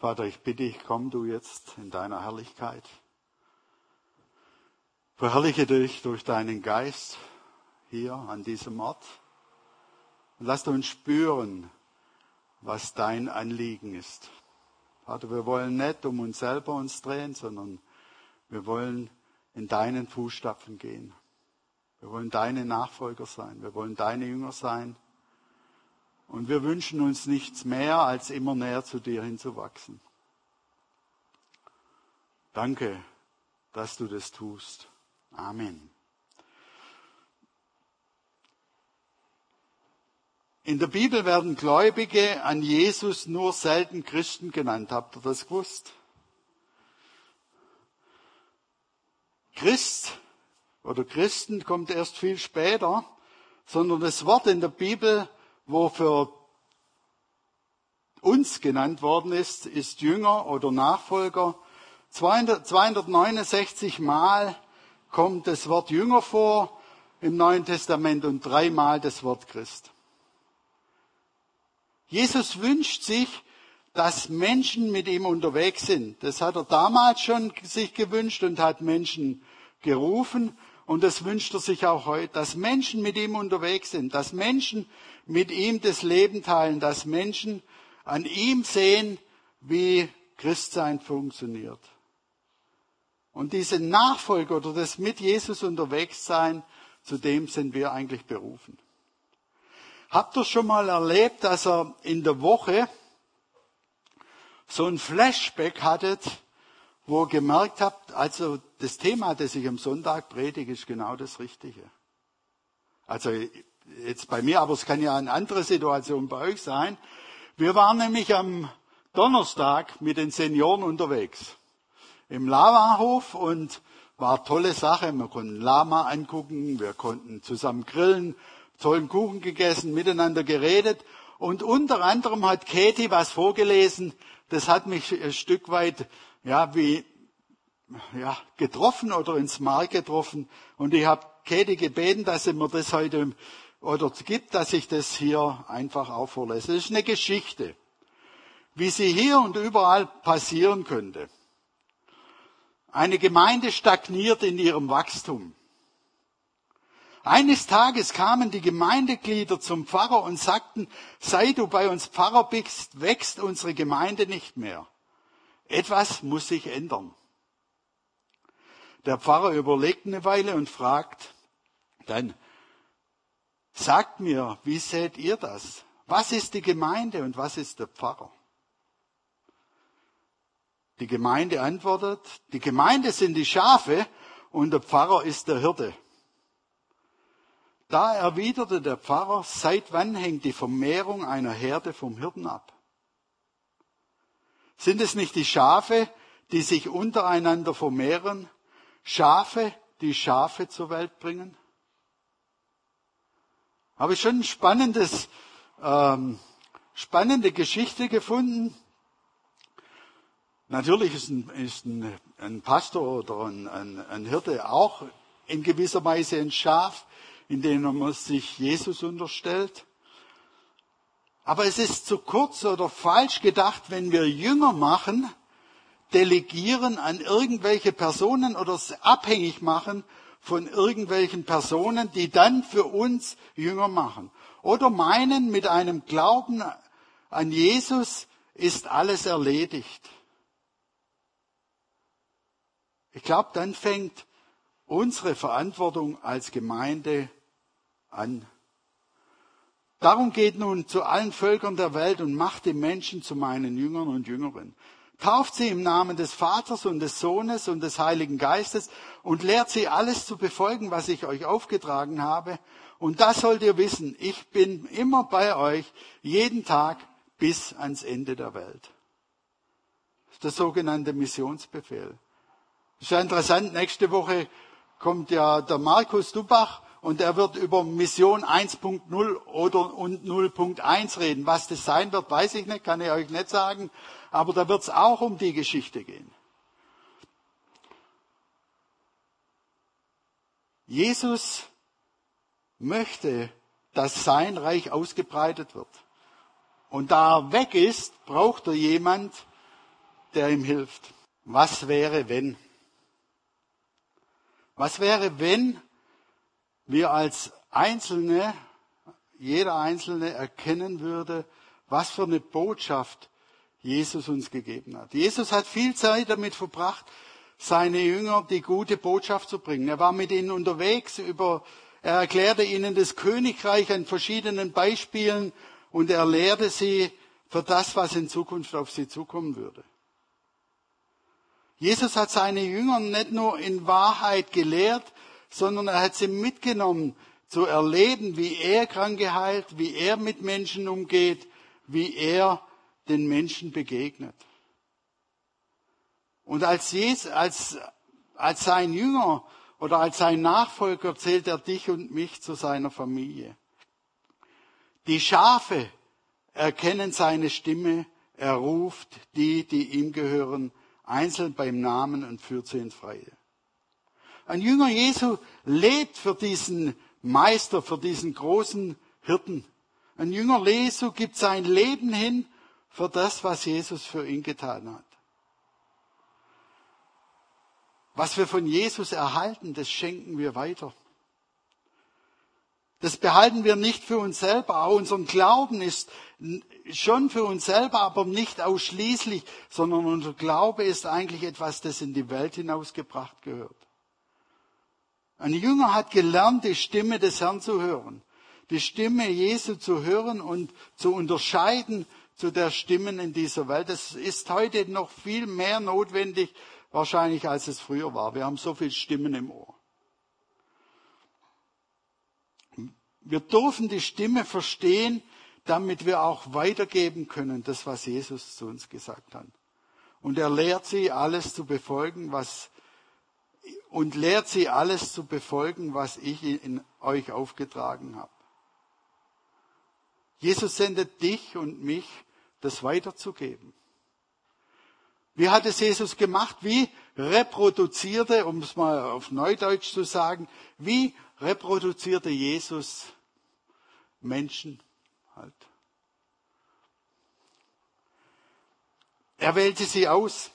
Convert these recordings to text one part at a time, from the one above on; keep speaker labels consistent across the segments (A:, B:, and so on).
A: Vater, ich bitte dich, komm du jetzt in deiner Herrlichkeit. Verherrliche dich durch deinen Geist hier an diesem Ort. Und lass uns spüren, was dein Anliegen ist. Vater, wir wollen nicht um uns selber uns drehen, sondern wir wollen in deinen Fußstapfen gehen. Wir wollen deine Nachfolger sein. Wir wollen deine Jünger sein. Und wir wünschen uns nichts mehr, als immer näher zu dir hinzuwachsen. Danke, dass du das tust. Amen. In der Bibel werden Gläubige an Jesus nur selten Christen genannt. Habt ihr das gewusst? Christ oder Christen kommt erst viel später, sondern das Wort in der Bibel, wo für uns genannt worden ist, ist Jünger oder Nachfolger. 269 Mal kommt das Wort Jünger vor im Neuen Testament und dreimal das Wort Christ. Jesus wünscht sich, dass Menschen mit ihm unterwegs sind. Das hat er damals schon sich gewünscht und hat Menschen gerufen. Und das wünscht er sich auch heute, dass Menschen mit ihm unterwegs sind, dass Menschen mit ihm das Leben teilen, dass Menschen an ihm sehen, wie Christsein funktioniert. Und diese Nachfolge oder das mit Jesus unterwegs sein, zu dem sind wir eigentlich berufen. Habt ihr schon mal erlebt, dass er in der Woche so ein Flashback hattet, wo ihr gemerkt habt, also das Thema, das ich am Sonntag predige, ist genau das Richtige. Also jetzt bei mir, aber es kann ja eine andere Situation bei euch sein. Wir waren nämlich am Donnerstag mit den Senioren unterwegs im Lavahof und war tolle Sache. Wir konnten Lama angucken, wir konnten zusammen grillen, tollen Kuchen gegessen, miteinander geredet. Und unter anderem hat Katie was vorgelesen, das hat mich ein Stück weit, ja, wie, ja, getroffen oder ins Mark getroffen. Und ich habe Katie gebeten, dass sie mir das heute oder gibt, dass ich das hier einfach auch vorlese. Das ist eine Geschichte, wie sie hier und überall passieren könnte. Eine Gemeinde stagniert in ihrem Wachstum. Eines Tages kamen die Gemeindeglieder zum Pfarrer und sagten, sei du bei uns Pfarrer bist, wächst unsere Gemeinde nicht mehr. Etwas muss sich ändern. Der Pfarrer überlegt eine Weile und fragt, dann sagt mir, wie seht ihr das? Was ist die Gemeinde und was ist der Pfarrer? Die Gemeinde antwortet, die Gemeinde sind die Schafe und der Pfarrer ist der Hirte. Da erwiderte der Pfarrer, seit wann hängt die Vermehrung einer Herde vom Hirten ab? Sind es nicht die Schafe, die sich untereinander vermehren? Schafe, die Schafe zur Welt bringen? Habe ich schon ein spannendes, ähm, spannende Geschichte gefunden. Natürlich ist ein, ist ein, ein Pastor oder ein, ein, ein Hirte auch in gewisser Weise ein Schaf in denen man sich Jesus unterstellt. Aber es ist zu kurz oder falsch gedacht, wenn wir Jünger machen, delegieren an irgendwelche Personen oder abhängig machen von irgendwelchen Personen, die dann für uns Jünger machen. Oder meinen, mit einem Glauben an Jesus ist alles erledigt. Ich glaube, dann fängt unsere Verantwortung als Gemeinde an. Darum geht nun zu allen Völkern der Welt und macht die Menschen zu meinen Jüngern und Jüngerinnen. Tauft sie im Namen des Vaters und des Sohnes und des Heiligen Geistes und lehrt sie alles zu befolgen, was ich euch aufgetragen habe. Und das sollt ihr wissen, ich bin immer bei euch, jeden Tag bis ans Ende der Welt. Das ist der sogenannte Missionsbefehl. Das ist ja interessant, nächste Woche kommt ja der Markus Dubach und er wird über Mission 1.0 oder und 0.1 reden. Was das sein wird, weiß ich nicht, kann ich euch nicht sagen, aber da wird es auch um die Geschichte gehen. Jesus möchte, dass sein Reich ausgebreitet wird. Und da er weg ist, braucht er jemand, der ihm hilft. Was wäre, wenn? Was wäre, wenn wir als Einzelne, jeder Einzelne erkennen würde, was für eine Botschaft Jesus uns gegeben hat. Jesus hat viel Zeit damit verbracht, seine Jünger die gute Botschaft zu bringen. Er war mit ihnen unterwegs über, er erklärte ihnen das Königreich an verschiedenen Beispielen und er lehrte sie für das, was in Zukunft auf sie zukommen würde. Jesus hat seine Jünger nicht nur in Wahrheit gelehrt, sondern er hat sie mitgenommen zu erleben, wie er Kranke heilt, wie er mit Menschen umgeht, wie er den Menschen begegnet. Und als, Jesus, als, als sein Jünger oder als sein Nachfolger zählt er dich und mich zu seiner Familie. Die Schafe erkennen seine Stimme, er ruft die, die ihm gehören, einzeln beim Namen und führt sie ins Freie. Ein Jünger Jesu lebt für diesen Meister, für diesen großen Hirten. Ein Jünger Jesu gibt sein Leben hin für das, was Jesus für ihn getan hat. Was wir von Jesus erhalten, das schenken wir weiter. Das behalten wir nicht für uns selber. Auch unser Glauben ist schon für uns selber, aber nicht ausschließlich, sondern unser Glaube ist eigentlich etwas, das in die Welt hinausgebracht gehört. Ein Jünger hat gelernt, die Stimme des Herrn zu hören, die Stimme Jesu zu hören und zu unterscheiden zu der Stimmen in dieser Welt. Das ist heute noch viel mehr notwendig, wahrscheinlich, als es früher war. Wir haben so viele Stimmen im Ohr. Wir dürfen die Stimme verstehen, damit wir auch weitergeben können, das, was Jesus zu uns gesagt hat. Und er lehrt sie, alles zu befolgen, was, und lehrt sie, alles zu befolgen, was ich in euch aufgetragen habe. Jesus sendet dich und mich, das weiterzugeben. Wie hat es Jesus gemacht? Wie reproduzierte, um es mal auf Neudeutsch zu sagen, wie reproduzierte Jesus Menschen halt? Er wählte sie aus.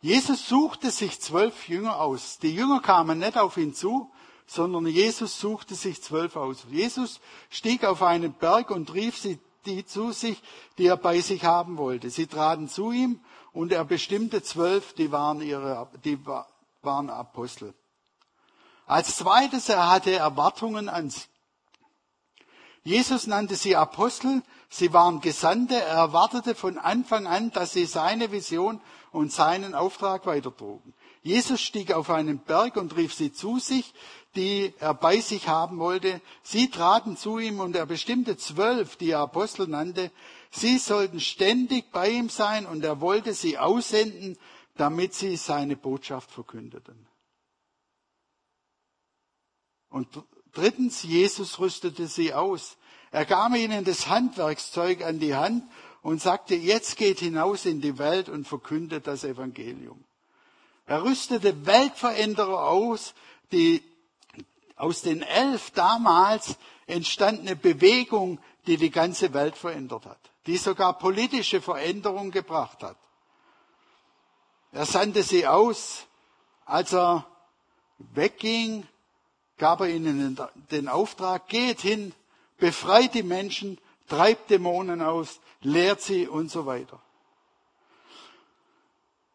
A: Jesus suchte sich zwölf Jünger aus. Die Jünger kamen nicht auf ihn zu, sondern Jesus suchte sich zwölf aus. Jesus stieg auf einen Berg und rief sie die zu sich, die er bei sich haben wollte. Sie traten zu ihm und er bestimmte zwölf, die waren ihre, die waren Apostel. Als zweites, er hatte Erwartungen an sie. Jesus nannte sie Apostel, sie waren Gesandte, er erwartete von Anfang an, dass sie seine Vision und seinen Auftrag weitertrugen. Jesus stieg auf einen Berg und rief sie zu sich, die er bei sich haben wollte. Sie traten zu ihm und er bestimmte zwölf, die er Apostel nannte. Sie sollten ständig bei ihm sein und er wollte sie aussenden, damit sie seine Botschaft verkündeten. Und drittens, Jesus rüstete sie aus. Er gab ihnen das Handwerkszeug an die Hand und sagte, jetzt geht hinaus in die Welt und verkündet das Evangelium. Er rüstete Weltveränderer aus, die aus den elf damals entstand Bewegung, die die ganze Welt verändert hat, die sogar politische Veränderungen gebracht hat. Er sandte sie aus, als er wegging, gab er ihnen den Auftrag, geht hin, befreit die Menschen, treibt Dämonen aus, lehrt sie und so weiter.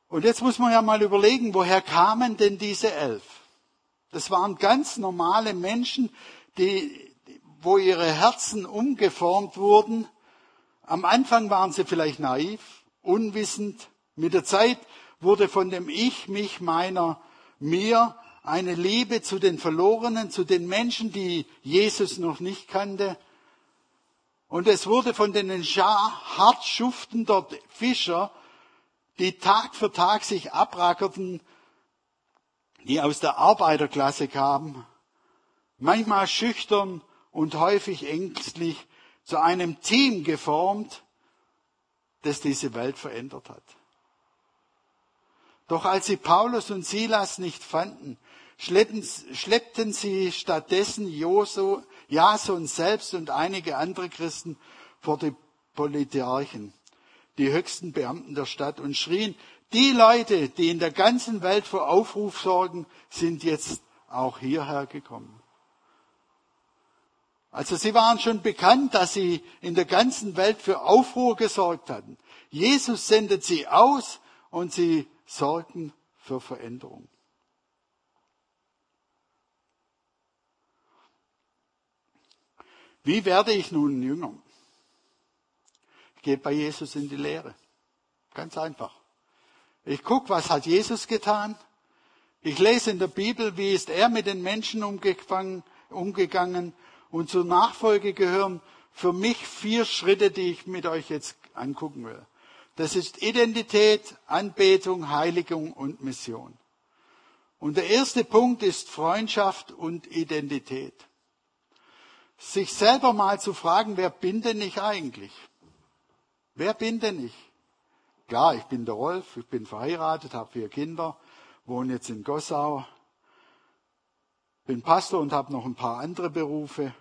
A: Und jetzt muss man ja mal überlegen, woher kamen denn diese elf? Das waren ganz normale Menschen, die, wo ihre Herzen umgeformt wurden. Am Anfang waren sie vielleicht naiv, unwissend. Mit der Zeit wurde von dem Ich, mich, meiner, mir eine Liebe zu den Verlorenen, zu den Menschen, die Jesus noch nicht kannte. Und es wurde von den Schar hart schuftender Fischer, die Tag für Tag sich abrackerten, die aus der Arbeiterklasse kamen, manchmal schüchtern und häufig ängstlich, zu einem Team geformt, das diese Welt verändert hat. Doch als sie Paulus und Silas nicht fanden, schleppten sie stattdessen Josu, Jason selbst und einige andere Christen vor die Politarchen. die höchsten Beamten der Stadt und schrien, die Leute, die in der ganzen Welt für Aufruf sorgen, sind jetzt auch hierher gekommen. Also sie waren schon bekannt, dass sie in der ganzen Welt für Aufruhr gesorgt hatten. Jesus sendet sie aus und sie sorgen für Veränderung. Wie werde ich nun Jünger? Ich gehe bei Jesus in die Lehre. Ganz einfach. Ich gucke, was hat Jesus getan. Ich lese in der Bibel, wie ist er mit den Menschen umgegangen. Und zur Nachfolge gehören für mich vier Schritte, die ich mit euch jetzt angucken will. Das ist Identität, Anbetung, Heiligung und Mission. Und der erste Punkt ist Freundschaft und Identität sich selber mal zu fragen, wer bin denn ich eigentlich? Wer bin denn ich? Klar, ich bin der Rolf, ich bin verheiratet, habe vier Kinder, wohne jetzt in Gossau, bin Pastor und habe noch ein paar andere Berufe.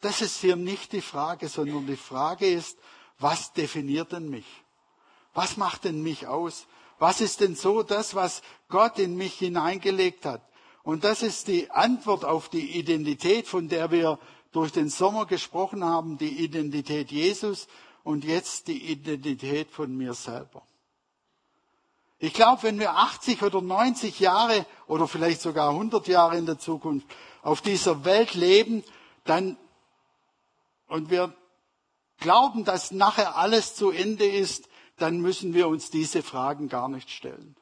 A: Das ist hier nicht die Frage, sondern die Frage ist, was definiert denn mich? Was macht denn mich aus? Was ist denn so das, was Gott in mich hineingelegt hat? Und das ist die Antwort auf die Identität, von der wir durch den Sommer gesprochen haben, die Identität Jesus und jetzt die Identität von mir selber. Ich glaube, wenn wir 80 oder 90 Jahre oder vielleicht sogar 100 Jahre in der Zukunft auf dieser Welt leben, dann und wir glauben, dass nachher alles zu Ende ist, dann müssen wir uns diese Fragen gar nicht stellen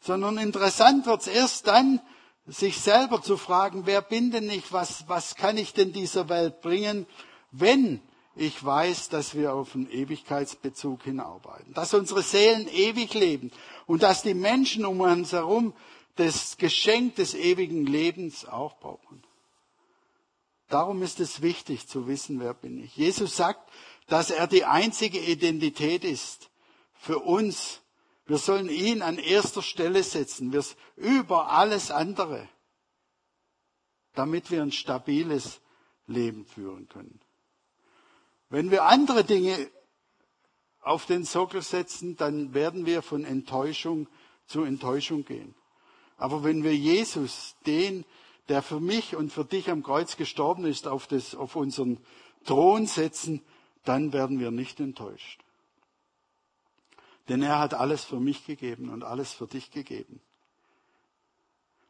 A: sondern interessant wird's erst dann, sich selber zu fragen, wer bin denn ich, was, was kann ich denn dieser Welt bringen, wenn ich weiß, dass wir auf einen Ewigkeitsbezug hinarbeiten, dass unsere Seelen ewig leben und dass die Menschen um uns herum das Geschenk des ewigen Lebens auch brauchen. Darum ist es wichtig zu wissen, wer bin ich. Jesus sagt, dass er die einzige Identität ist für uns wir sollen ihn an erster Stelle setzen, wir über alles andere, damit wir ein stabiles Leben führen können. Wenn wir andere Dinge auf den Sockel setzen, dann werden wir von Enttäuschung zu Enttäuschung gehen. Aber wenn wir Jesus, den, der für mich und für dich am Kreuz gestorben ist, auf, das, auf unseren Thron setzen, dann werden wir nicht enttäuscht. Denn er hat alles für mich gegeben und alles für dich gegeben.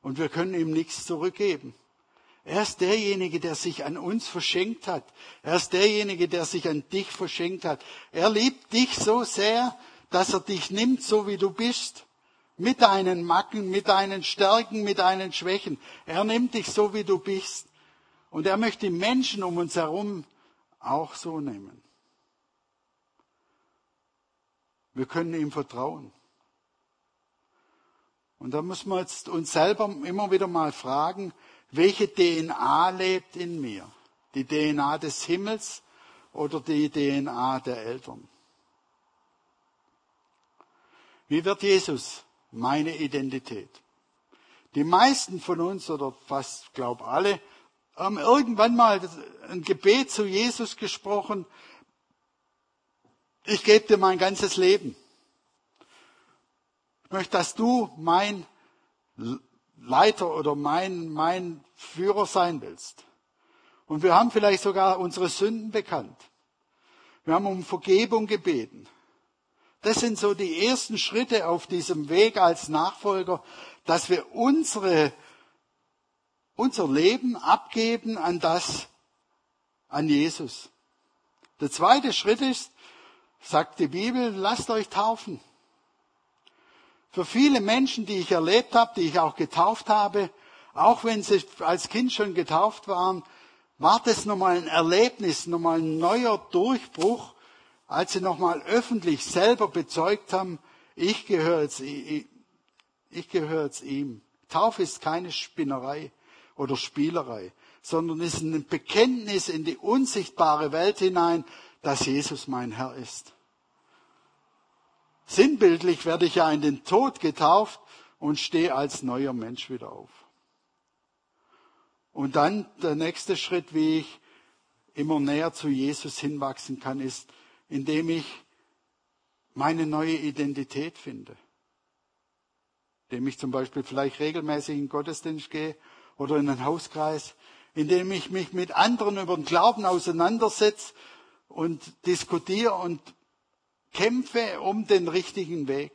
A: Und wir können ihm nichts zurückgeben. Er ist derjenige, der sich an uns verschenkt hat. Er ist derjenige, der sich an dich verschenkt hat. Er liebt dich so sehr, dass er dich nimmt, so wie du bist. Mit deinen Macken, mit deinen Stärken, mit deinen Schwächen. Er nimmt dich so, wie du bist. Und er möchte die Menschen um uns herum auch so nehmen. Wir können ihm vertrauen. Und da müssen wir jetzt uns selber immer wieder mal fragen, welche DNA lebt in mir? Die DNA des Himmels oder die DNA der Eltern? Wie wird Jesus meine Identität? Die meisten von uns oder fast glaub alle haben irgendwann mal ein Gebet zu Jesus gesprochen, ich gebe dir mein ganzes Leben. Ich möchte, dass du mein Leiter oder mein, mein Führer sein willst. Und wir haben vielleicht sogar unsere Sünden bekannt. Wir haben um Vergebung gebeten. Das sind so die ersten Schritte auf diesem Weg als Nachfolger, dass wir unsere, unser Leben abgeben an das, an Jesus. Der zweite Schritt ist, sagt die Bibel, lasst euch taufen. Für viele Menschen, die ich erlebt habe, die ich auch getauft habe, auch wenn sie als Kind schon getauft waren, war das nochmal ein Erlebnis, nochmal ein neuer Durchbruch, als sie nochmal öffentlich selber bezeugt haben, ich gehöre jetzt, ich, ich gehöre jetzt ihm. Taufe ist keine Spinnerei oder Spielerei, sondern ist ein Bekenntnis in die unsichtbare Welt hinein, dass Jesus mein Herr ist. Sinnbildlich werde ich ja in den Tod getauft und stehe als neuer Mensch wieder auf. Und dann der nächste Schritt, wie ich immer näher zu Jesus hinwachsen kann, ist, indem ich meine neue Identität finde. Indem ich zum Beispiel vielleicht regelmäßig in den Gottesdienst gehe oder in einen Hauskreis, indem ich mich mit anderen über den Glauben auseinandersetze und diskutiere und kämpfe um den richtigen Weg,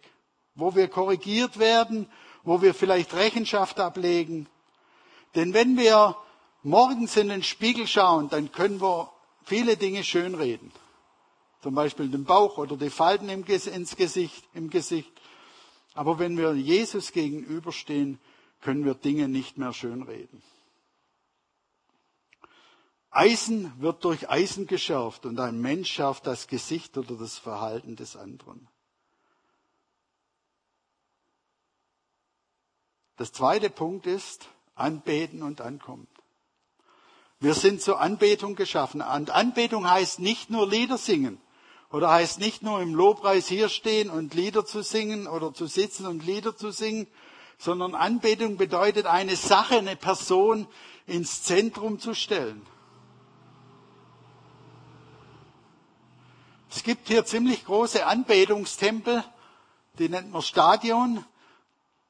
A: wo wir korrigiert werden, wo wir vielleicht Rechenschaft ablegen. Denn wenn wir morgens in den Spiegel schauen, dann können wir viele Dinge schönreden. Zum Beispiel den Bauch oder die Falten im, Gesicht, im Gesicht. Aber wenn wir Jesus gegenüberstehen, können wir Dinge nicht mehr schönreden. Eisen wird durch Eisen geschärft und ein Mensch schärft das Gesicht oder das Verhalten des anderen. Das zweite Punkt ist Anbeten und Ankommen. Wir sind zur Anbetung geschaffen. Und Anbetung heißt nicht nur Lieder singen oder heißt nicht nur im Lobpreis hier stehen und Lieder zu singen oder zu sitzen und Lieder zu singen, sondern Anbetung bedeutet eine Sache, eine Person ins Zentrum zu stellen. Es gibt hier ziemlich große Anbetungstempel, die nennt man Stadion.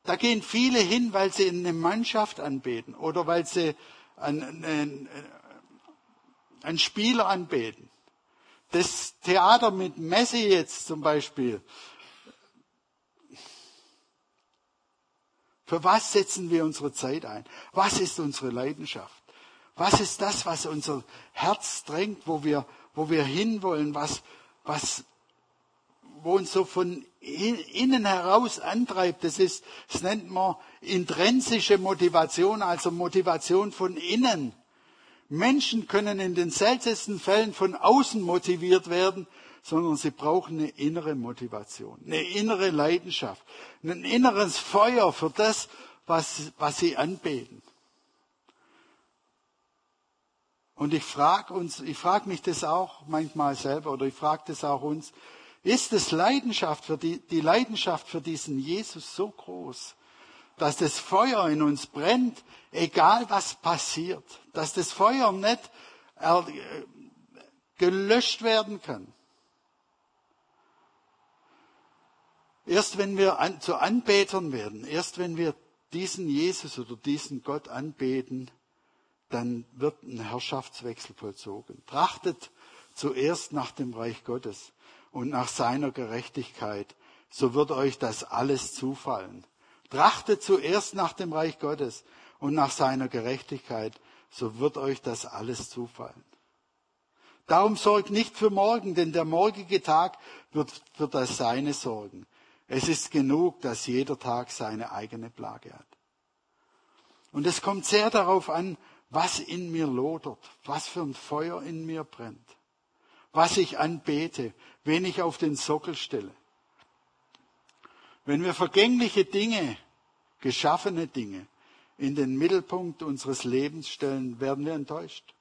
A: Da gehen viele hin, weil sie eine Mannschaft anbeten oder weil sie einen, einen, einen Spieler anbeten. Das Theater mit Messi jetzt zum Beispiel. Für was setzen wir unsere Zeit ein? Was ist unsere Leidenschaft? Was ist das, was unser Herz drängt, wo wir, wo wir hinwollen, was, was, wo uns so von innen heraus antreibt. Das ist, das nennt man intrinsische Motivation, also Motivation von innen. Menschen können in den seltensten Fällen von außen motiviert werden, sondern sie brauchen eine innere Motivation, eine innere Leidenschaft, ein inneres Feuer für das, was, was sie anbeten. Und ich frage uns, ich frage mich das auch manchmal selber oder ich frage das auch uns, ist es Leidenschaft für die, die Leidenschaft für diesen Jesus so groß, dass das Feuer in uns brennt, egal was passiert, dass das Feuer nicht äh, gelöscht werden kann. Erst wenn wir an, zu Anbetern werden, erst wenn wir diesen Jesus oder diesen Gott anbeten, dann wird ein Herrschaftswechsel vollzogen. Trachtet zuerst nach dem Reich Gottes und nach seiner Gerechtigkeit, so wird euch das alles zufallen. Trachtet zuerst nach dem Reich Gottes und nach seiner Gerechtigkeit, so wird euch das alles zufallen. Darum sorgt nicht für morgen, denn der morgige Tag wird für das Seine sorgen. Es ist genug, dass jeder Tag seine eigene Plage hat. Und es kommt sehr darauf an, was in mir lodert, was für ein Feuer in mir brennt, was ich anbete, wen ich auf den Sockel stelle. Wenn wir vergängliche Dinge, geschaffene Dinge in den Mittelpunkt unseres Lebens stellen, werden wir enttäuscht.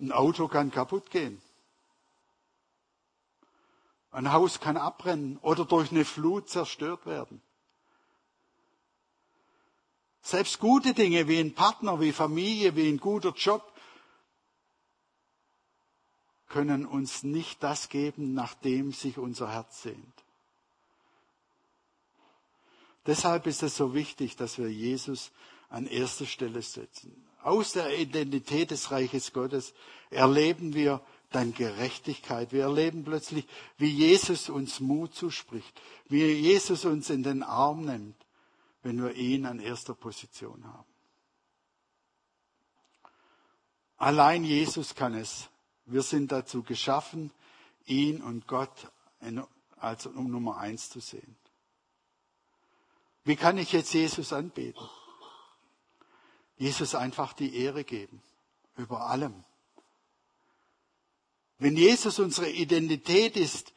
A: Ein Auto kann kaputt gehen. Ein Haus kann abbrennen oder durch eine Flut zerstört werden. Selbst gute Dinge wie ein Partner, wie Familie, wie ein guter Job können uns nicht das geben, nach dem sich unser Herz sehnt. Deshalb ist es so wichtig, dass wir Jesus an erster Stelle setzen. Aus der Identität des Reiches Gottes erleben wir dann Gerechtigkeit. Wir erleben plötzlich, wie Jesus uns Mut zuspricht, wie Jesus uns in den Arm nimmt wenn wir ihn an erster Position haben. Allein Jesus kann es. Wir sind dazu geschaffen, ihn und Gott als um Nummer eins zu sehen. Wie kann ich jetzt Jesus anbeten? Jesus einfach die Ehre geben, über allem. Wenn Jesus unsere Identität ist,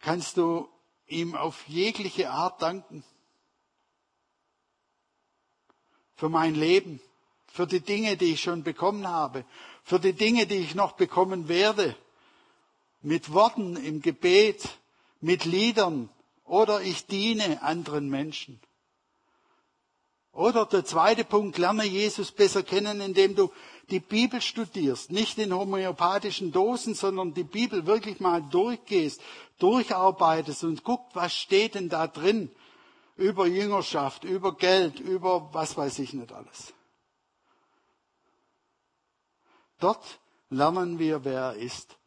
A: kannst du ihm auf jegliche Art danken für mein Leben, für die Dinge, die ich schon bekommen habe, für die Dinge, die ich noch bekommen werde, mit Worten im Gebet, mit Liedern oder ich diene anderen Menschen. Oder der zweite Punkt, lerne Jesus besser kennen, indem du die Bibel studierst. Nicht in homöopathischen Dosen, sondern die Bibel wirklich mal durchgehst, durcharbeitest und guckt, was steht denn da drin über Jüngerschaft, über Geld, über was weiß ich nicht alles. Dort lernen wir, wer er ist.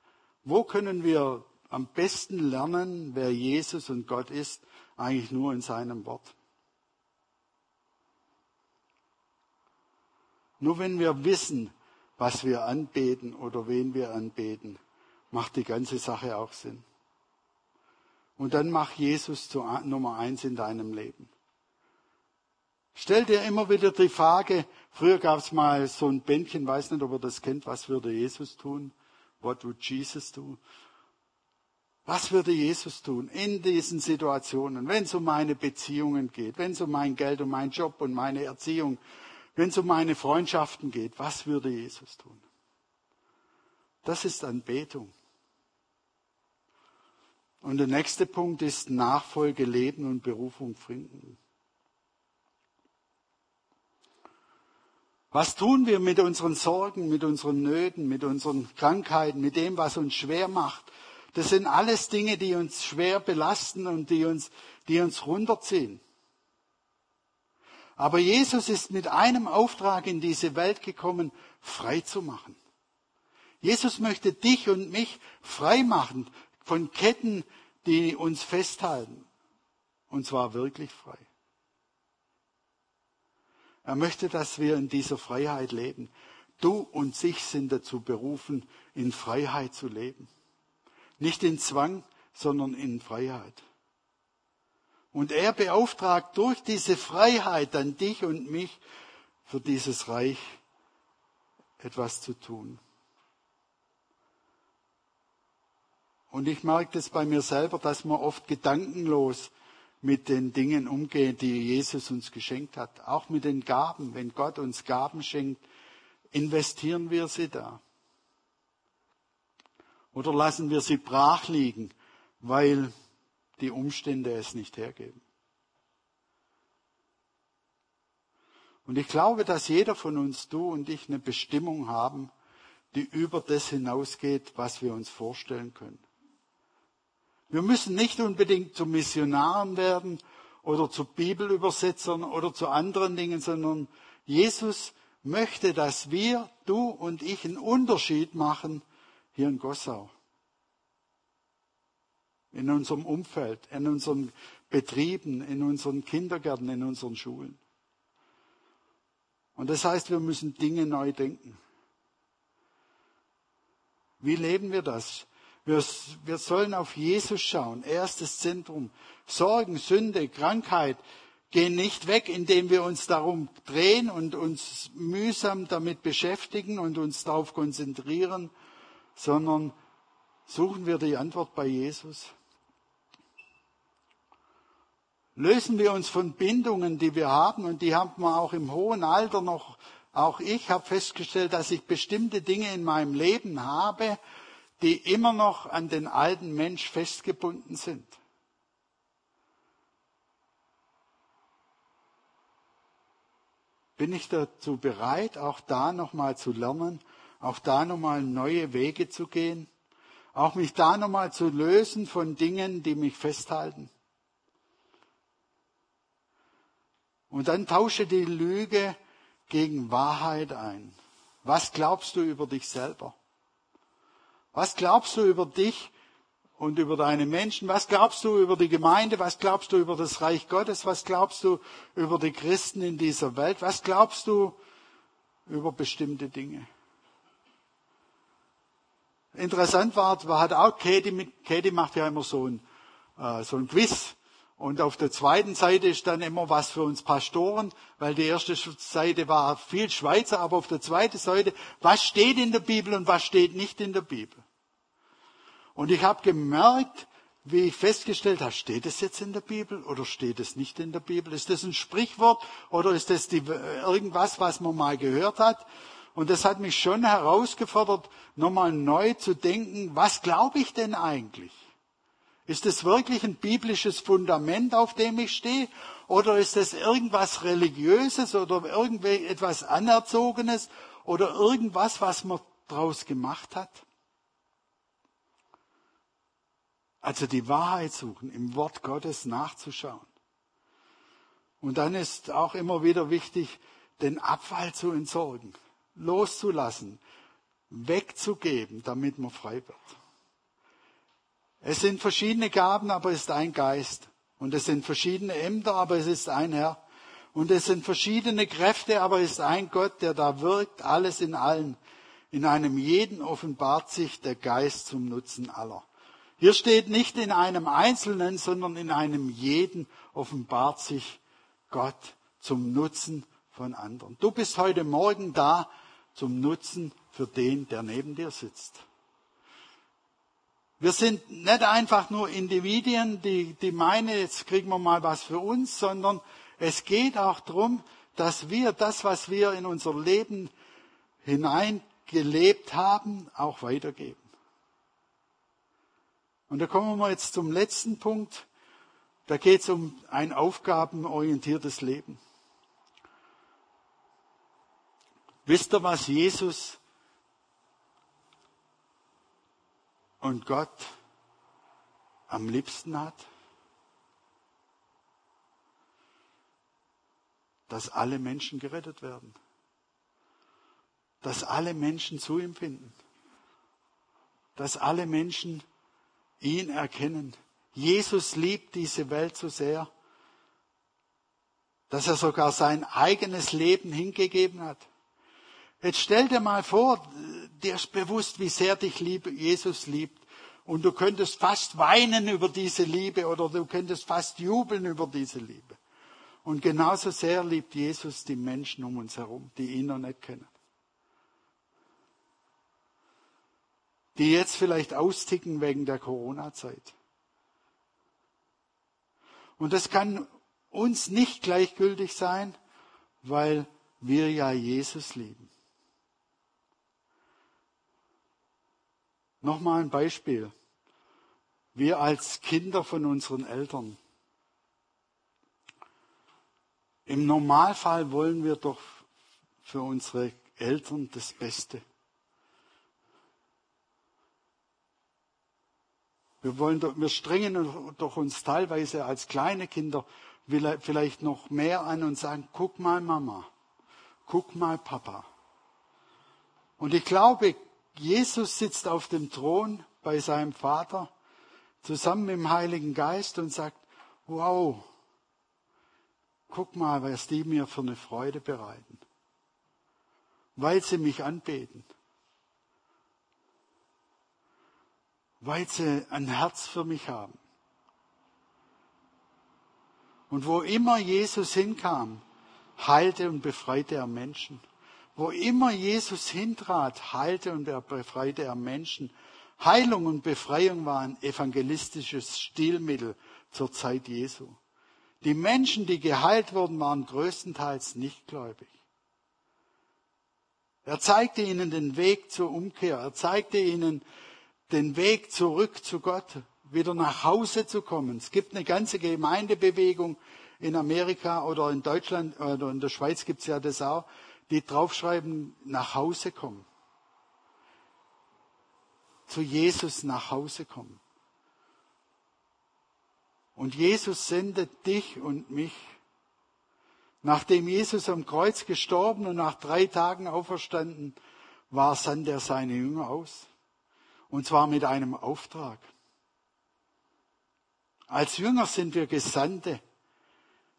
A: Wo können wir am besten lernen, wer Jesus und Gott ist? Eigentlich nur in seinem Wort. Nur wenn wir wissen, was wir anbeten oder wen wir anbeten, macht die ganze Sache auch Sinn. Und dann mach Jesus zu Nummer eins in deinem Leben. Stell dir immer wieder die Frage, früher gab es mal so ein Bändchen, weiß nicht, ob ihr das kennt, was würde Jesus tun? What would Jesus do? Was würde Jesus tun in diesen Situationen, wenn es um meine Beziehungen geht, wenn es um mein Geld, um meinen Job und meine Erziehung, wenn es um meine Freundschaften geht? Was würde Jesus tun? Das ist Anbetung. Und der nächste Punkt ist Nachfolge, Leben und Berufung finden. Was tun wir mit unseren Sorgen, mit unseren Nöten, mit unseren Krankheiten, mit dem, was uns schwer macht? Das sind alles Dinge, die uns schwer belasten und die uns, die uns runterziehen. Aber Jesus ist mit einem Auftrag in diese Welt gekommen, frei zu machen. Jesus möchte dich und mich frei machen von Ketten, die uns festhalten. Und zwar wirklich frei. Er möchte, dass wir in dieser Freiheit leben. Du und sich sind dazu berufen, in Freiheit zu leben. Nicht in Zwang, sondern in Freiheit. Und er beauftragt durch diese Freiheit dann dich und mich für dieses Reich etwas zu tun. Und ich merke das bei mir selber, dass man oft gedankenlos mit den Dingen umgehen, die Jesus uns geschenkt hat. Auch mit den Gaben. Wenn Gott uns Gaben schenkt, investieren wir sie da. Oder lassen wir sie brach liegen, weil die Umstände es nicht hergeben. Und ich glaube, dass jeder von uns, du und ich, eine Bestimmung haben, die über das hinausgeht, was wir uns vorstellen können. Wir müssen nicht unbedingt zu Missionaren werden oder zu Bibelübersetzern oder zu anderen Dingen, sondern Jesus möchte, dass wir, du und ich, einen Unterschied machen hier in Gossau. In unserem Umfeld, in unseren Betrieben, in unseren Kindergärten, in unseren Schulen. Und das heißt, wir müssen Dinge neu denken. Wie leben wir das? Wir, wir sollen auf Jesus schauen. Er ist das Zentrum. Sorgen, Sünde, Krankheit gehen nicht weg, indem wir uns darum drehen und uns mühsam damit beschäftigen und uns darauf konzentrieren, sondern suchen wir die Antwort bei Jesus. Lösen wir uns von Bindungen, die wir haben und die haben wir auch im hohen Alter noch. Auch ich habe festgestellt, dass ich bestimmte Dinge in meinem Leben habe, die immer noch an den alten Mensch festgebunden sind. Bin ich dazu bereit, auch da nochmal zu lernen, auch da nochmal neue Wege zu gehen, auch mich da nochmal zu lösen von Dingen, die mich festhalten? Und dann tausche die Lüge gegen Wahrheit ein. Was glaubst du über dich selber? Was glaubst du über dich und über deine Menschen? Was glaubst du über die Gemeinde? Was glaubst du über das Reich Gottes? Was glaubst du über die Christen in dieser Welt? Was glaubst du über bestimmte Dinge? Interessant war, hat auch Katie mit, Katie macht ja immer so ein, äh, so ein Quiz. Und auf der zweiten Seite ist dann immer was für uns Pastoren, weil die erste Seite war viel Schweizer, aber auf der zweiten Seite, was steht in der Bibel und was steht nicht in der Bibel. Und ich habe gemerkt, wie ich festgestellt habe, steht es jetzt in der Bibel oder steht es nicht in der Bibel? Ist das ein Sprichwort oder ist das die, irgendwas, was man mal gehört hat? Und das hat mich schon herausgefordert, nochmal neu zu denken, was glaube ich denn eigentlich? Ist es wirklich ein biblisches Fundament, auf dem ich stehe? Oder ist es irgendwas Religiöses oder irgendetwas Anerzogenes oder irgendwas, was man daraus gemacht hat? Also die Wahrheit suchen, im Wort Gottes nachzuschauen. Und dann ist auch immer wieder wichtig, den Abfall zu entsorgen, loszulassen, wegzugeben, damit man frei wird. Es sind verschiedene Gaben, aber es ist ein Geist. Und es sind verschiedene Ämter, aber es ist ein Herr. Und es sind verschiedene Kräfte, aber es ist ein Gott, der da wirkt, alles in allen. In einem jeden offenbart sich der Geist zum Nutzen aller. Hier steht nicht in einem Einzelnen, sondern in einem jeden offenbart sich Gott zum Nutzen von anderen. Du bist heute Morgen da zum Nutzen für den, der neben dir sitzt. Wir sind nicht einfach nur Individuen, die, die meinen, jetzt kriegen wir mal was für uns, sondern es geht auch darum, dass wir das, was wir in unser Leben hineingelebt haben, auch weitergeben. Und da kommen wir jetzt zum letzten Punkt. Da geht es um ein aufgabenorientiertes Leben. Wisst ihr, was Jesus und Gott am liebsten hat? Dass alle Menschen gerettet werden. Dass alle Menschen zu ihm finden. Dass alle Menschen ihn erkennen. Jesus liebt diese Welt so sehr, dass er sogar sein eigenes Leben hingegeben hat. Jetzt stell dir mal vor, dir ist bewusst, wie sehr dich Jesus liebt. Und du könntest fast weinen über diese Liebe oder du könntest fast jubeln über diese Liebe. Und genauso sehr liebt Jesus die Menschen um uns herum, die ihn noch nicht kennen. Die jetzt vielleicht austicken wegen der Corona-Zeit. Und das kann uns nicht gleichgültig sein, weil wir ja Jesus lieben. Nochmal ein Beispiel. Wir als Kinder von unseren Eltern. Im Normalfall wollen wir doch für unsere Eltern das Beste. Wir, wollen, wir strengen doch uns teilweise als kleine Kinder vielleicht noch mehr an und sagen, guck mal Mama, guck mal Papa. Und ich glaube, Jesus sitzt auf dem Thron bei seinem Vater zusammen mit dem Heiligen Geist und sagt, wow, guck mal, was die mir für eine Freude bereiten, weil sie mich anbeten, weil sie ein Herz für mich haben. Und wo immer Jesus hinkam, heilte und befreite er Menschen. Wo immer Jesus hintrat, heilte und befreite er Menschen. Heilung und Befreiung waren evangelistisches Stilmittel zur Zeit Jesu. Die Menschen, die geheilt wurden, waren größtenteils nichtgläubig. Er zeigte ihnen den Weg zur Umkehr. Er zeigte ihnen den Weg zurück zu Gott, wieder nach Hause zu kommen. Es gibt eine ganze Gemeindebewegung in Amerika oder in Deutschland oder in der Schweiz gibt es ja das auch, die draufschreiben, nach Hause kommen. Zu Jesus nach Hause kommen. Und Jesus sendet dich und mich. Nachdem Jesus am Kreuz gestorben und nach drei Tagen auferstanden war, sandt er seine Jünger aus. Und zwar mit einem Auftrag. Als Jünger sind wir Gesandte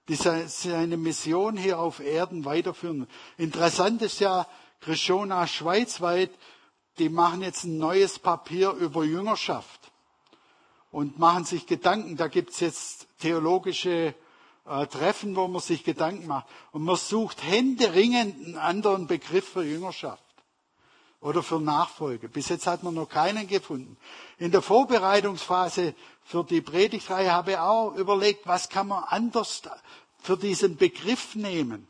A: die seine Mission hier auf Erden weiterführen. Interessant ist ja, Krishona schweizweit, die machen jetzt ein neues Papier über Jüngerschaft und machen sich Gedanken. Da gibt's jetzt theologische äh, Treffen, wo man sich Gedanken macht. Und man sucht händeringend einen anderen Begriff für Jüngerschaft oder für Nachfolge. Bis jetzt hat man noch keinen gefunden. In der Vorbereitungsphase für die Predigtreihe habe ich auch überlegt, was kann man anders für diesen Begriff nehmen.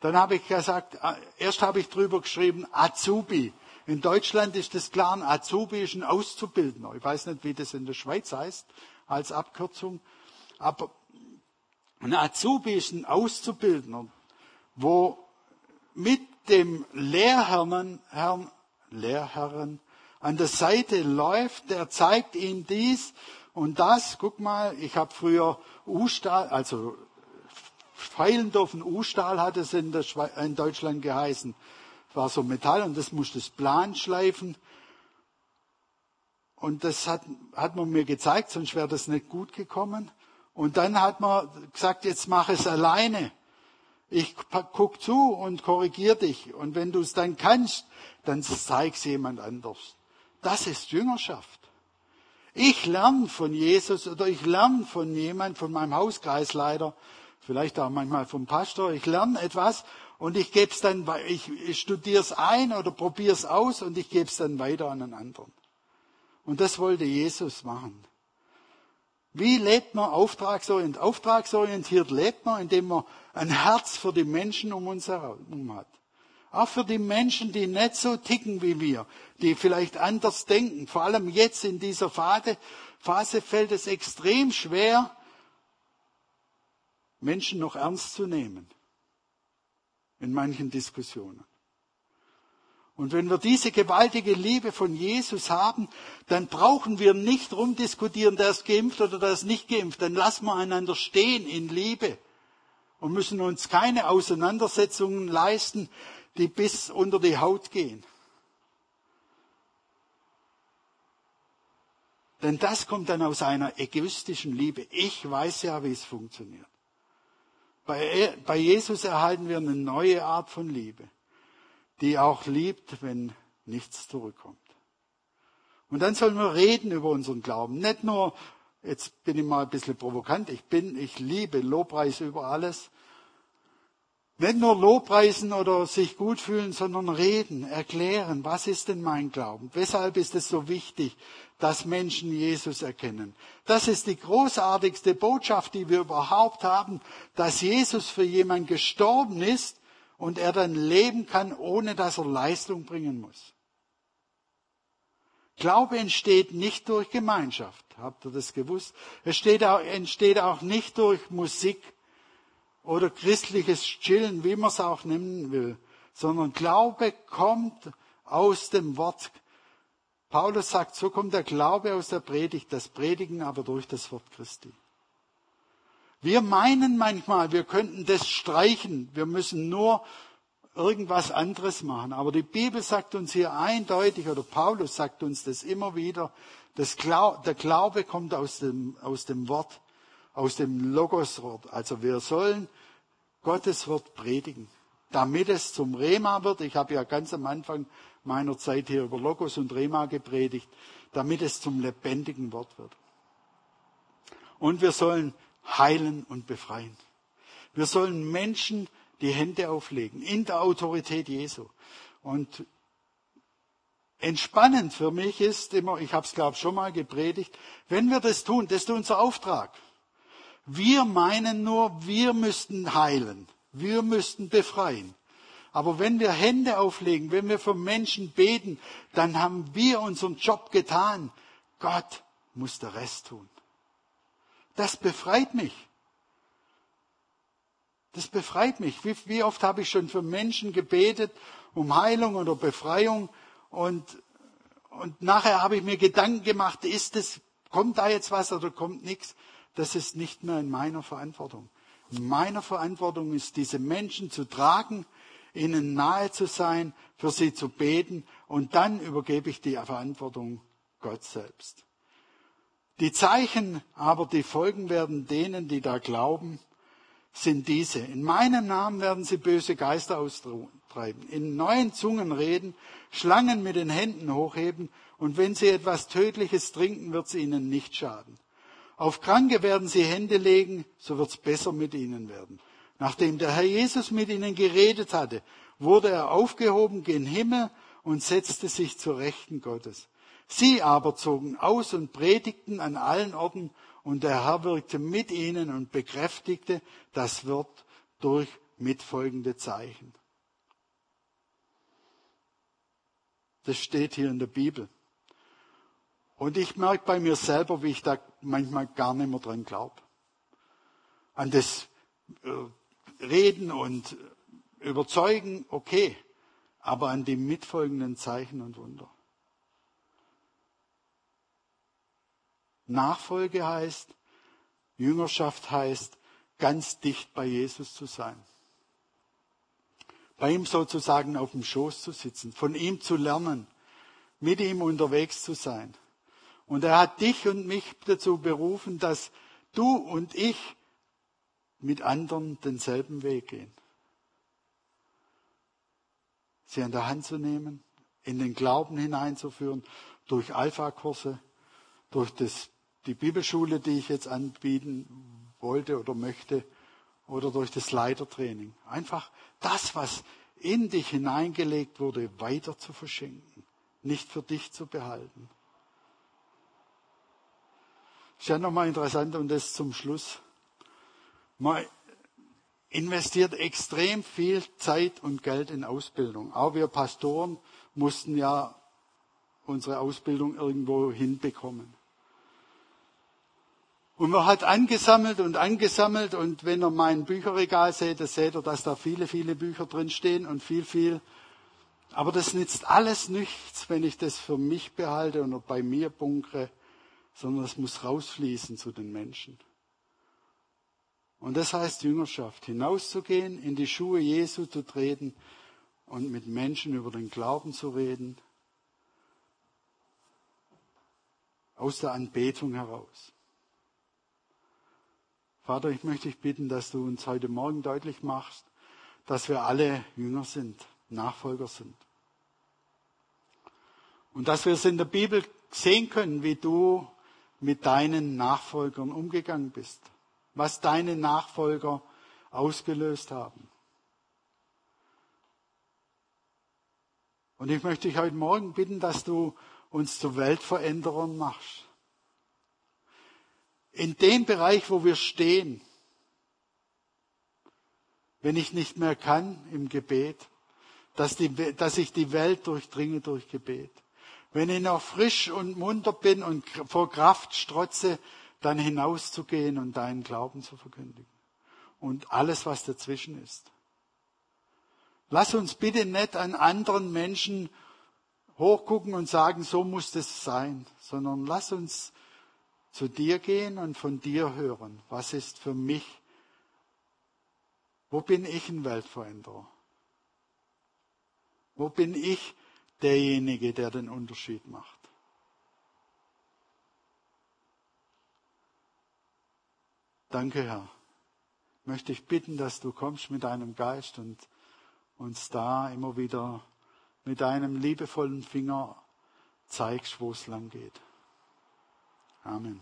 A: Dann habe ich gesagt, äh, erst habe ich drüber geschrieben, Azubi. In Deutschland ist das klar, ein Azubi ist ein Auszubildender. Ich weiß nicht, wie das in der Schweiz heißt, als Abkürzung. Aber Ein Azubi ist ein Auszubildender, wo mit dem Lehrherrn, Herrn, Lehrherren an der Seite läuft, der zeigt ihm dies und das. Guck mal, ich habe früher U-Stahl, also Feilendorf U-Stahl hat es in, in, Deutschland geheißen. War so Metall und das musste das Plan schleifen. Und das hat, hat man mir gezeigt, sonst wäre das nicht gut gekommen. Und dann hat man gesagt, jetzt mach es alleine. Ich guck zu und korrigiere dich. Und wenn du es dann kannst, dann zeig's jemand anders. Das ist Jüngerschaft. Ich lerne von Jesus oder ich lerne von jemand, von meinem Hauskreisleiter, vielleicht auch manchmal vom Pastor. Ich lerne etwas und ich gebe es dann, ich, studiere es ein oder probiere es aus und ich gebe es dann weiter an einen anderen. Und das wollte Jesus machen. Wie lebt man auftragsorientiert? Auftragsorientiert lebt man, indem man ein Herz für die Menschen um uns herum hat. Auch für die Menschen, die nicht so ticken wie wir, die vielleicht anders denken. Vor allem jetzt in dieser Phase, Phase fällt es extrem schwer, Menschen noch ernst zu nehmen. In manchen Diskussionen. Und wenn wir diese gewaltige Liebe von Jesus haben, dann brauchen wir nicht rumdiskutieren, der ist geimpft oder der ist nicht geimpft. Dann lassen wir einander stehen in Liebe und müssen uns keine Auseinandersetzungen leisten, die bis unter die Haut gehen. Denn das kommt dann aus einer egoistischen Liebe. Ich weiß ja, wie es funktioniert. Bei, bei Jesus erhalten wir eine neue Art von Liebe die auch liebt, wenn nichts zurückkommt. Und dann sollen wir reden über unseren Glauben. Nicht nur, jetzt bin ich mal ein bisschen provokant, ich bin, ich liebe Lobpreis über alles. Nicht nur Lobpreisen oder sich gut fühlen, sondern reden, erklären, was ist denn mein Glauben? Weshalb ist es so wichtig, dass Menschen Jesus erkennen? Das ist die großartigste Botschaft, die wir überhaupt haben, dass Jesus für jemanden gestorben ist, und er dann leben kann, ohne dass er Leistung bringen muss. Glaube entsteht nicht durch Gemeinschaft. Habt ihr das gewusst? Es auch, entsteht auch nicht durch Musik oder christliches Chillen, wie man es auch nennen will, sondern Glaube kommt aus dem Wort. Paulus sagt, so kommt der Glaube aus der Predigt, das Predigen aber durch das Wort Christi. Wir meinen manchmal, wir könnten das streichen. Wir müssen nur irgendwas anderes machen. Aber die Bibel sagt uns hier eindeutig, oder Paulus sagt uns das immer wieder, das Glaub, der Glaube kommt aus dem, aus dem Wort, aus dem Logoswort. Also wir sollen Gottes Wort predigen, damit es zum Rema wird. Ich habe ja ganz am Anfang meiner Zeit hier über Logos und Rema gepredigt, damit es zum lebendigen Wort wird. Und wir sollen heilen und befreien. Wir sollen Menschen die Hände auflegen in der Autorität Jesu. Und entspannend für mich ist immer, ich habe es glaube schon mal gepredigt, wenn wir das tun, das ist unser Auftrag. Wir meinen nur, wir müssten heilen, wir müssten befreien. Aber wenn wir Hände auflegen, wenn wir für Menschen beten, dann haben wir unseren Job getan. Gott muss der Rest tun. Das befreit mich. Das befreit mich. Wie, wie oft habe ich schon für Menschen gebetet um Heilung oder Befreiung und, und nachher habe ich mir Gedanken gemacht, ist es, kommt da jetzt was oder kommt nichts? Das ist nicht mehr in meiner Verantwortung. In meiner Verantwortung ist, diese Menschen zu tragen, ihnen nahe zu sein, für sie zu beten und dann übergebe ich die Verantwortung Gott selbst. Die Zeichen aber, die folgen werden denen, die da glauben, sind diese. In meinem Namen werden sie böse Geister austreiben, in neuen Zungen reden, Schlangen mit den Händen hochheben und wenn sie etwas Tödliches trinken, wird es ihnen nicht schaden. Auf Kranke werden sie Hände legen, so wird es besser mit ihnen werden. Nachdem der Herr Jesus mit ihnen geredet hatte, wurde er aufgehoben gen Himmel und setzte sich zur Rechten Gottes. Sie aber zogen aus und predigten an allen Orten und der Herr wirkte mit ihnen und bekräftigte das Wort durch mitfolgende Zeichen. Das steht hier in der Bibel. Und ich merke bei mir selber, wie ich da manchmal gar nicht mehr dran glaube. An das äh, reden und überzeugen, okay, aber an die mitfolgenden Zeichen und Wunder. Nachfolge heißt, Jüngerschaft heißt, ganz dicht bei Jesus zu sein. Bei ihm sozusagen auf dem Schoß zu sitzen, von ihm zu lernen, mit ihm unterwegs zu sein. Und er hat dich und mich dazu berufen, dass du und ich mit anderen denselben Weg gehen. Sie an der Hand zu nehmen, in den Glauben hineinzuführen, durch Alpha-Kurse, durch das die Bibelschule, die ich jetzt anbieten wollte oder möchte, oder durch das Leitertraining. Einfach das, was in dich hineingelegt wurde, weiter zu verschenken, nicht für dich zu behalten. Ist ja nochmal interessant und das zum Schluss. Man investiert extrem viel Zeit und Geld in Ausbildung. Auch wir Pastoren mussten ja unsere Ausbildung irgendwo hinbekommen. Und man hat angesammelt und angesammelt und wenn ihr mein Bücherregal seht, dann seht ihr, dass da viele, viele Bücher drin stehen und viel, viel. Aber das nützt alles nichts, wenn ich das für mich behalte und bei mir bunkere, sondern es muss rausfließen zu den Menschen. Und das heißt Jüngerschaft, hinauszugehen, in die Schuhe Jesu zu treten und mit Menschen über den Glauben zu reden, aus der Anbetung heraus. Vater, ich möchte dich bitten, dass du uns heute Morgen deutlich machst, dass wir alle Jünger sind, Nachfolger sind. Und dass wir es in der Bibel sehen können, wie du mit deinen Nachfolgern umgegangen bist, was deine Nachfolger ausgelöst haben. Und ich möchte dich heute Morgen bitten, dass du uns zu Weltveränderern machst in dem Bereich, wo wir stehen, wenn ich nicht mehr kann im Gebet, dass, die, dass ich die Welt durchdringe durch Gebet. Wenn ich noch frisch und munter bin und vor Kraft strotze, dann hinauszugehen und deinen Glauben zu verkündigen. Und alles, was dazwischen ist. Lass uns bitte nicht an anderen Menschen hochgucken und sagen, so muss das sein, sondern lass uns zu dir gehen und von dir hören. Was ist für mich? Wo bin ich ein Weltveränderer? Wo bin ich derjenige, der den Unterschied macht? Danke, Herr. Möchte ich bitten, dass du kommst mit deinem Geist und uns da immer wieder mit deinem liebevollen Finger zeigst, wo es lang geht. Amen.